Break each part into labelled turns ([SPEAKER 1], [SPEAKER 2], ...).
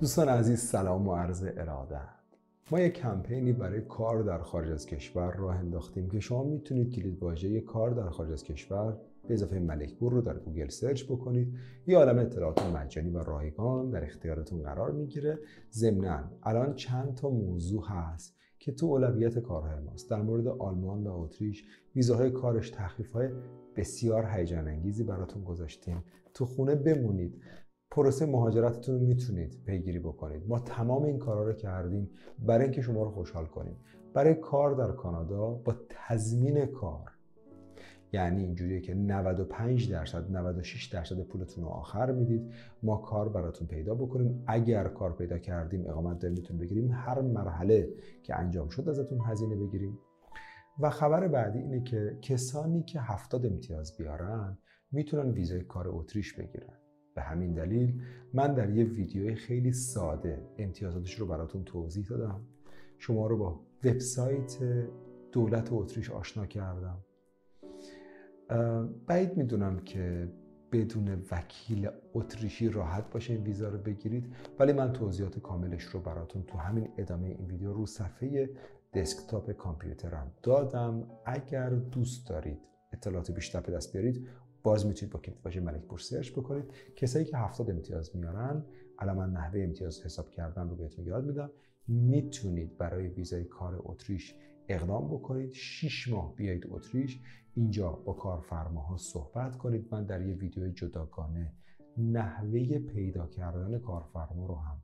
[SPEAKER 1] دوستان عزیز سلام و عرض ارادت. ما یک کمپینی برای کار در خارج از کشور راه انداختیم که شما می‌تونید کلید واژه کار در خارج از کشور به اضافه ملکپور رو در گوگل سرچ بکنید. یه عالم اطلاعات مجانی و رایگان در اختیارتون قرار می‌گیره. ضمنا الان چند تا موضوع هست که تو اولویت کارهای ماست. در مورد آلمان و اتریش ویزاهای کارش تخفیف‌های بسیار هیجان انگیزی براتون گذاشتیم. تو خونه بمونید. پروسه مهاجرتتون رو می‌تونید پیگیری بکنید. ما تمام این کارا رو کردیم برای اینکه شما رو خوشحال کنیم. برای کار در کانادا با تضمین کار یعنی اینجوریه که 95 درصد 96 درصد پولتون رو آخر می‌دید. ما کار براتون پیدا بکنیم. اگر کار پیدا کردیم اقامت می‌تونیم بگیریم. هر مرحله که انجام شد ازتون هزینه بگیریم. و خبر بعدی اینه که کسانی که 70 امتیاز بیارن می‌تونن ویزای کار اتریش بگیرن. به همین دلیل من در یه ویدیو خیلی ساده امتیازاتش رو براتون توضیح دادم. شما رو با وبسایت دولت اتریش آشنا کردم. بعید می‌دونم که بدون وکیل اتریشی راحت باشه این ویزا رو بگیرید ولی من توضیحات کاملش رو براتون تو همین ادامه این ویدیو رو صفحه دسکتاپ کامپیوترم دادم. اگر دوست دارید اطلاعات بیشتر به دست بیارید باز می‌تونید با واژه ملک پور سرچ بکنید. کسایی که 70 امتیاز میارن من نحوه امتیاز حساب کردن رو بهتون یاد میدم. می‌تونید برای ویزای کار اتریش اقدام بکنید. 6 ماه بیایید اتریش. اینجا با کارفرماها صحبت کنید. من در یه ویدیو جداگانه نحوه پیدا کردن کارفرما رو هم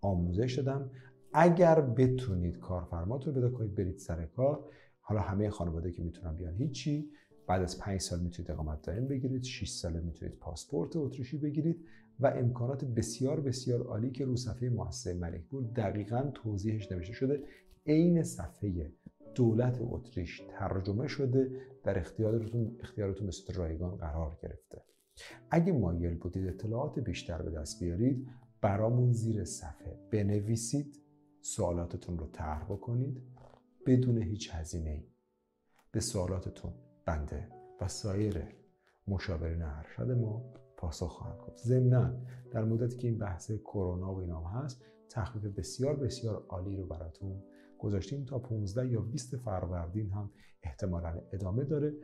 [SPEAKER 1] آموزش دادم. اگر بتونید کارفرماتون رو پیدا کنید برید سر کار. حالا همه خانواده که می‌تونن بیان هیچی. بعد از 5 سال می‌تونید اقامت دائم بگیرید 6 ساله می‌تونید پاسپورت اتریشی بگیرید و امکانات بسیار بسیار عالی که رو صفحه مؤسسه ملکپور دقیقا توضیحش نوشته شده عین صفحه دولت اتریش ترجمه شده در اختیارتون اختیارتون به رایگان قرار گرفته. اگه مایل بودید اطلاعات بیشتر به دست بیارید برامون زیر صفحه بنویسید سوالاتتون رو طرح بکنید بدون هیچ هزینه ای به سوالاتتون بنده و سایر مشاورین ارشد ما پاسخ خواهند گفت. ضمنا در مدتی که این بحث کرونا و اینام هست تخفیف بسیار بسیار عالی رو براتون گذاشتیم تا 15 یا 20 فروردین هم احتمالا ادامه داره.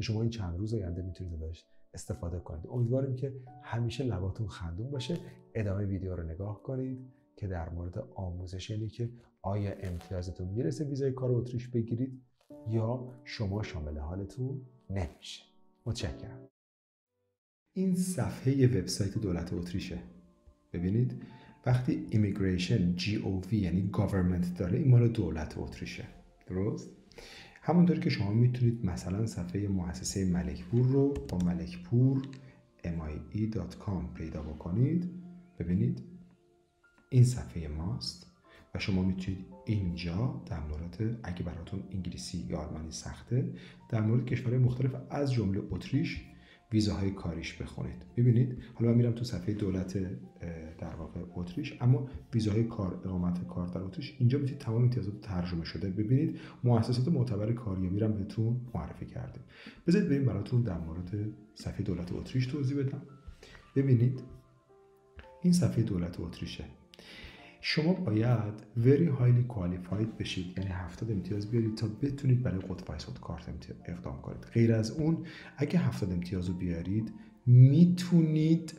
[SPEAKER 1] شما این چند روز آینده می‌تونید ازش استفاده کنید. امیدواریم که همیشه لباتون خندون باشه. ادامه ویدیو رو نگاه کنید که در مورد آموزش یعنی که آیا امتیازتون می‌رسه ویزای کار اتریش بگیرید. یا شما شامل حالتون نمیشه. متشکرم. این صفحه وبسایت دولت اتریشه. ببینید وقتی immigration gv یعنی government داره این مال دولت اتریشه. درست؟ همونطور که شما می‌تونید مثلا صفحه مؤسسه ملکپور رو با ملکپور mie.com پیدا بکنید. ببینید این صفحه ماست. شما می‌تونید اینجا در مورد اگه براتون انگلیسی یا آلمانی سخته در مورد کشورهای مختلف از جمله اتریش ویزاهای کاریش بخونید. ببینید حالا من میرم تو صفحه دولت در واقع اتریش اما ویزاهای کار اقامت کار در اتریش اینجا می‌تونید تمام امتیازات ترجمه شده ببینید. مؤسسات معتبر کاریابی رو بهتون معرفی کردیم. بذارید بریم براتون در مورد صفحه دولت اتریش توضیح بدم. ببینید این صفحه دولت اتریشه. شما باید very highly qualified بشید. یعنی 70 امتیاز بیارید تا بتونید برای قطب کارت اقدام کنید. غیر از اون اگه 70 امتیاز رو بیارید می‌تونید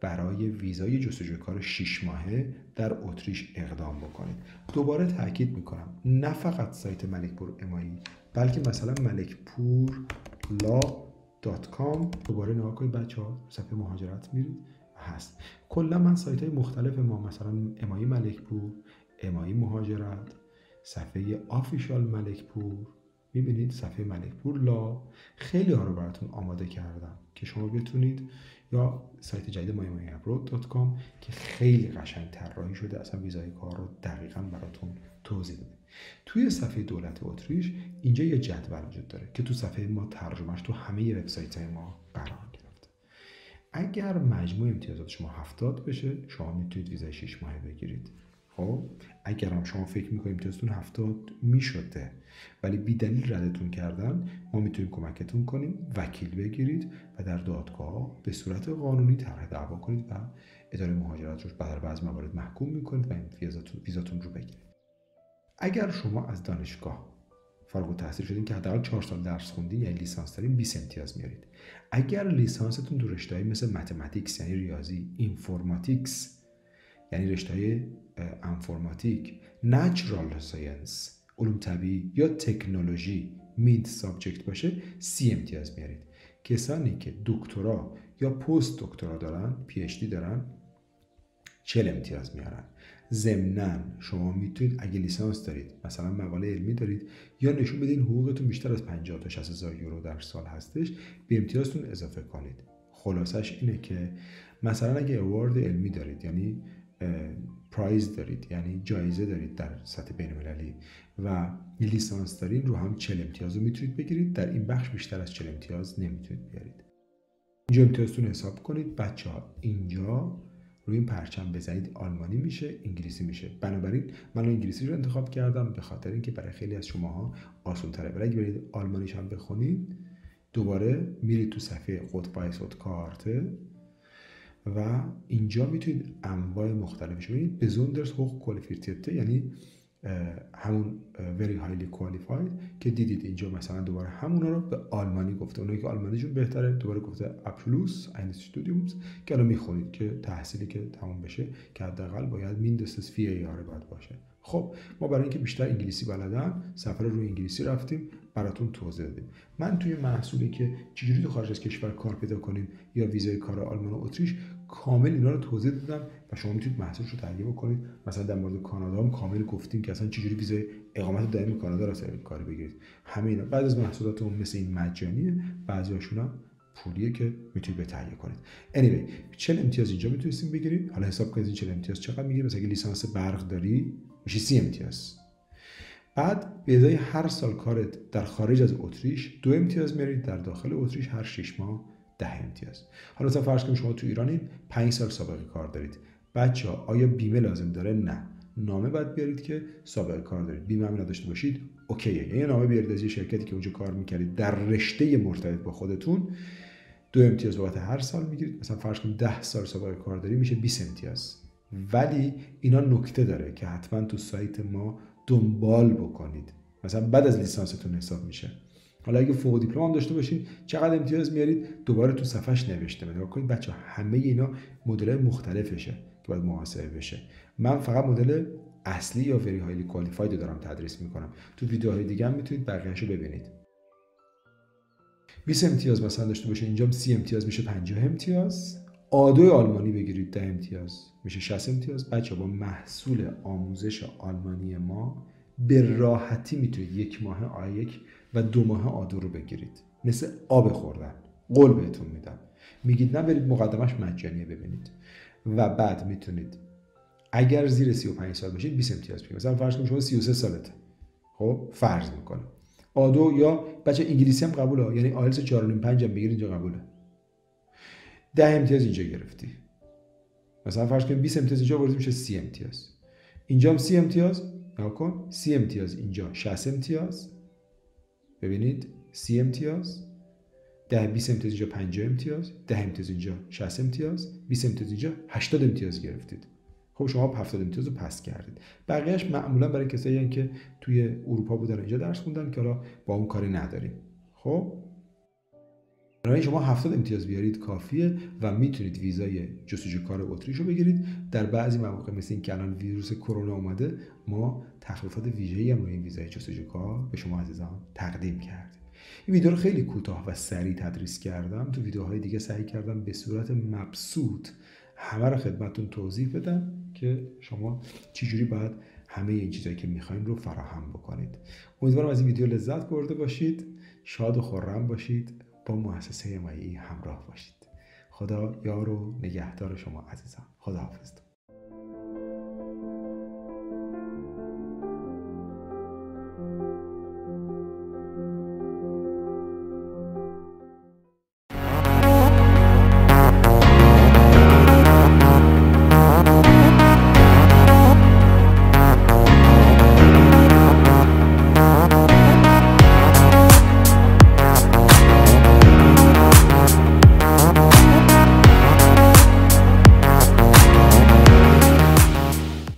[SPEAKER 1] برای ویزای جستجوی کار 6 ماهه در اتریش اقدام بکنید. دوباره تاکید می‌کنم نه فقط سایت ملکپور امایی بلکه مثلا ملکپور لا دات کام. دوباره نگاه کنید بچه ها صفحه مهاجرت میرید. هست. کلا من سایت های مختلف ما مثلا امایی ملکپور امایی مهاجرت صفحه آفیشال ملکپور می‌بینید صفحه ملکپور لا. خیلی ها رو براتون آماده کردم که شما بتونید یا سایت جدید کام که خیلی قشنگ طراحی شده اصلا ویزای کار رو دقیقا براتون توضیح داده توی صفحه دولت اتریش اینجا یه جدول وجود داره که تو صفحه ما ترجمهش تو همه وبسایت های ما قرار اگر مجموع امتیازات شما 70 بشه شما می‌تونید ویزای 6 ماهه بگیرید. خب؟ اگر هم شما فکر می‌کنیم امتیازتون هفتاد می‌شده. ولی بی دلیل ردتون کردن ما می‌تونیم کمکتون کنیم وکیل بگیرید و در دادگاه به صورت قانونی طرح دعوا کنید و اداره مهاجرت رو در بعض موارد محکوم می‌کنید و ویزاتون رو بگیرید. اگر شما از دانشگاه فارغ التحصیل شدین که حداقل 4 سال درس خوندین یعنی لیسانس دارین 20 امتیاز میارید. اگر لیسانستون تو رشته‌ای مثل mathematics یعنی ریاضی informatics یعنی رشته انفورماتیک natural science علوم طبیعی یا technology MINT subject باشه سی امتیاز میارید. کسانی که دکترا یا پست دکترا دارن پی دارن 40 امتیاز میارن. ضمنا شما می‌تونید اگه لیسانس دارید مثلا مقاله علمی دارید یا نشون بدین حقوقتون بیشتر از 50 تا 60 هزار یورو در سال هستش به امتیازتون اضافه کنید. خلاصش اینه که مثلا اگه اوارد علمی دارید یعنی پرایز دارید یعنی جایزه دارید در سطح بین المللی و لیسانس دارین رو هم 40 امتیاز رو می‌تونید بگیرید. در این بخش بیشتر از 40 امتیاز نمی‌تونید بیارید. اینجا امتیازتون حساب کنید. بچه ها اینجا روی این پرچم بزنید آلمانی میشه انگلیسی میشه. بنابراین من انگلیسی رو انتخاب کردم به خاطر اینکه برای خیلی از شماها آسان تره ولی اگه برید آلمانیش هم بخونید دوباره میرید تو صفحه قطب کارته و اینجا می‌تونید انواع مختلفش ببینید. بزوندرز هوخ کوالیفیرتیته یعنی همون very highly qualified که دیدید اینجا مثلا دوباره همونا رو به آلمانی گفته. اونایی که آلمانیشون بهتره دوباره گفته اپلوس این استودیومز که الان می‌خونید که تحصیلی که تموم بشه که حداقل باید میندستس فی ای باید باشه. خب ما برای اینکه بیشتر انگلیسی بلدن سفر روی انگلیسی رفتیم براتون توضیح دادیم. من توی محصولی که چجوری تو خارج از کشور کار پیدا کنیم یا ویزای کار آلمان و اتریش کامل اینا رو توضیح دادم و شما می‌تونید محصولش رو تهیه بکنید. مثلا در مورد کانادا هم کامل گفتیم که اصلا چجوری ویزای اقامت دائمی کانادا رو سر کار بگیرید. همه اینا بعد از محصولاتمون مثل این مجانیه بعضیاشون هم پولیه که می‌تونید به تهیه کنید. Anyway 40 امتیاز اینجا می‌تونستیم بگیرید حالا حساب کنید این 40 امتیاز چقدر می‌گیره. مثلا اگه لیسانس برق داری میشه 30 امتیاز. بعد به ازای هر سال کارت در خارج از اتریش دو امتیاز میارید در داخل اتریش هر 6 ماه ده امتیاز. حالا مثلا فرض کنید شما تو ایرانید 5 سال سابقه کار دارید. بچه آیا بیمه لازم داره؟ نه. نامه باید بیارید که سابقه کار دارید. بیمه هم نداشته باشید؟ اوکیه. یعنی نامه بیارید از یه شرکتی که اونجا کار می‌کردید. در رشته مرتبط با خودتون دو امتیاز بابت هر سال می‌گیرید. مثلا فرض کنید 10 سال سابقه کار داری میشه 20 امتیاز. ولی اینا نکته داره که حتما تو سایت ما دنبال بکنید. مثلا بعد از لیسانستون حساب میشه. حالا اگه فوق دیپلم داشته باشین چقدر امتیاز میارید؟ دوباره تو صفحش نوشته نگاه کنید بچه همه اینا مدل مختلفشه که باید محاسبه بشه. من فقط مدل اصلی یا وری هایلی کوالیفاید دارم تدریس می‌کنم. تو ویدیوهای دیگه هم می‌تونید بقیه‌اشو ببینید. 20 امتیاز مثلا داشته باشه اینجا 30 امتیاز میشه 50 امتیاز. آدو آلمانی بگیرید 10 امتیاز میشه 60 امتیاز. بچه با محصول آموزش آلمانی ما به راحتی می‌تونید یک ماه آیک و دو ماه آدو رو بگیرید. مثل آب خوردن. قول بهتون میدم. میگید نه مقدمش مجانیه ببینید. و بعد می‌تونید. اگر زیر 35 سال باشید 20 امتیاز بگیرید مثلا فرض کنید شما 33 سالته. خب فرض می‌کنه آدو یا بچه انگلیسی هم قبوله. یعنی آیلتس 4.5 هم بگیرید اینجا قبوله. 10 امتیاز اینجا گرفتی. مثلا فرض کنید 20 امتیاز اینجا بردیم میشه 30 امتیاز. اینجا هم 30 امتیاز. نکن 30 امتیاز اینجا 60 امتیاز. ببینید 30 امتیاز 10 20 امتیاز اینجا 50 امتیاز 10 امتیاز اینجا 60 امتیاز 20 امتیاز اینجا 80 امتیاز گرفتید. خب شما 70 امتیاز رو پس کردید. بقیهش معمولا برای کسایی که توی اروپا بودن اینجا درس خوندن که حالا با اون کاری نداریم. خب؟ برای شما 70 امتیاز بیارید کافیه و می‌تونید ویزای جستجو کار اتریش رو بگیرید. در بعضی مواقع مثل این که الان ویروس کرونا اومده ما تخفیفات ویژه‌ای هم روی ویزای جستجو کار به شما عزیزان تقدیم کردیم. این ویدیو رو خیلی کوتاه و سریع تدریس کردم. تو ویدیوهای دیگه سعی کردم به صورت مبسوط همه رو خدمتتون توضیح بدم که شما چجوری باید همه این چیزایی که می‌خواین رو فراهم بکنید. امیدوارم از این ویدیو لذت برده باشید. شاد و خورم باشید. با مؤسسه مایی همراه باشید. خدا یار و نگهدار شما عزیزان. خدا حافظ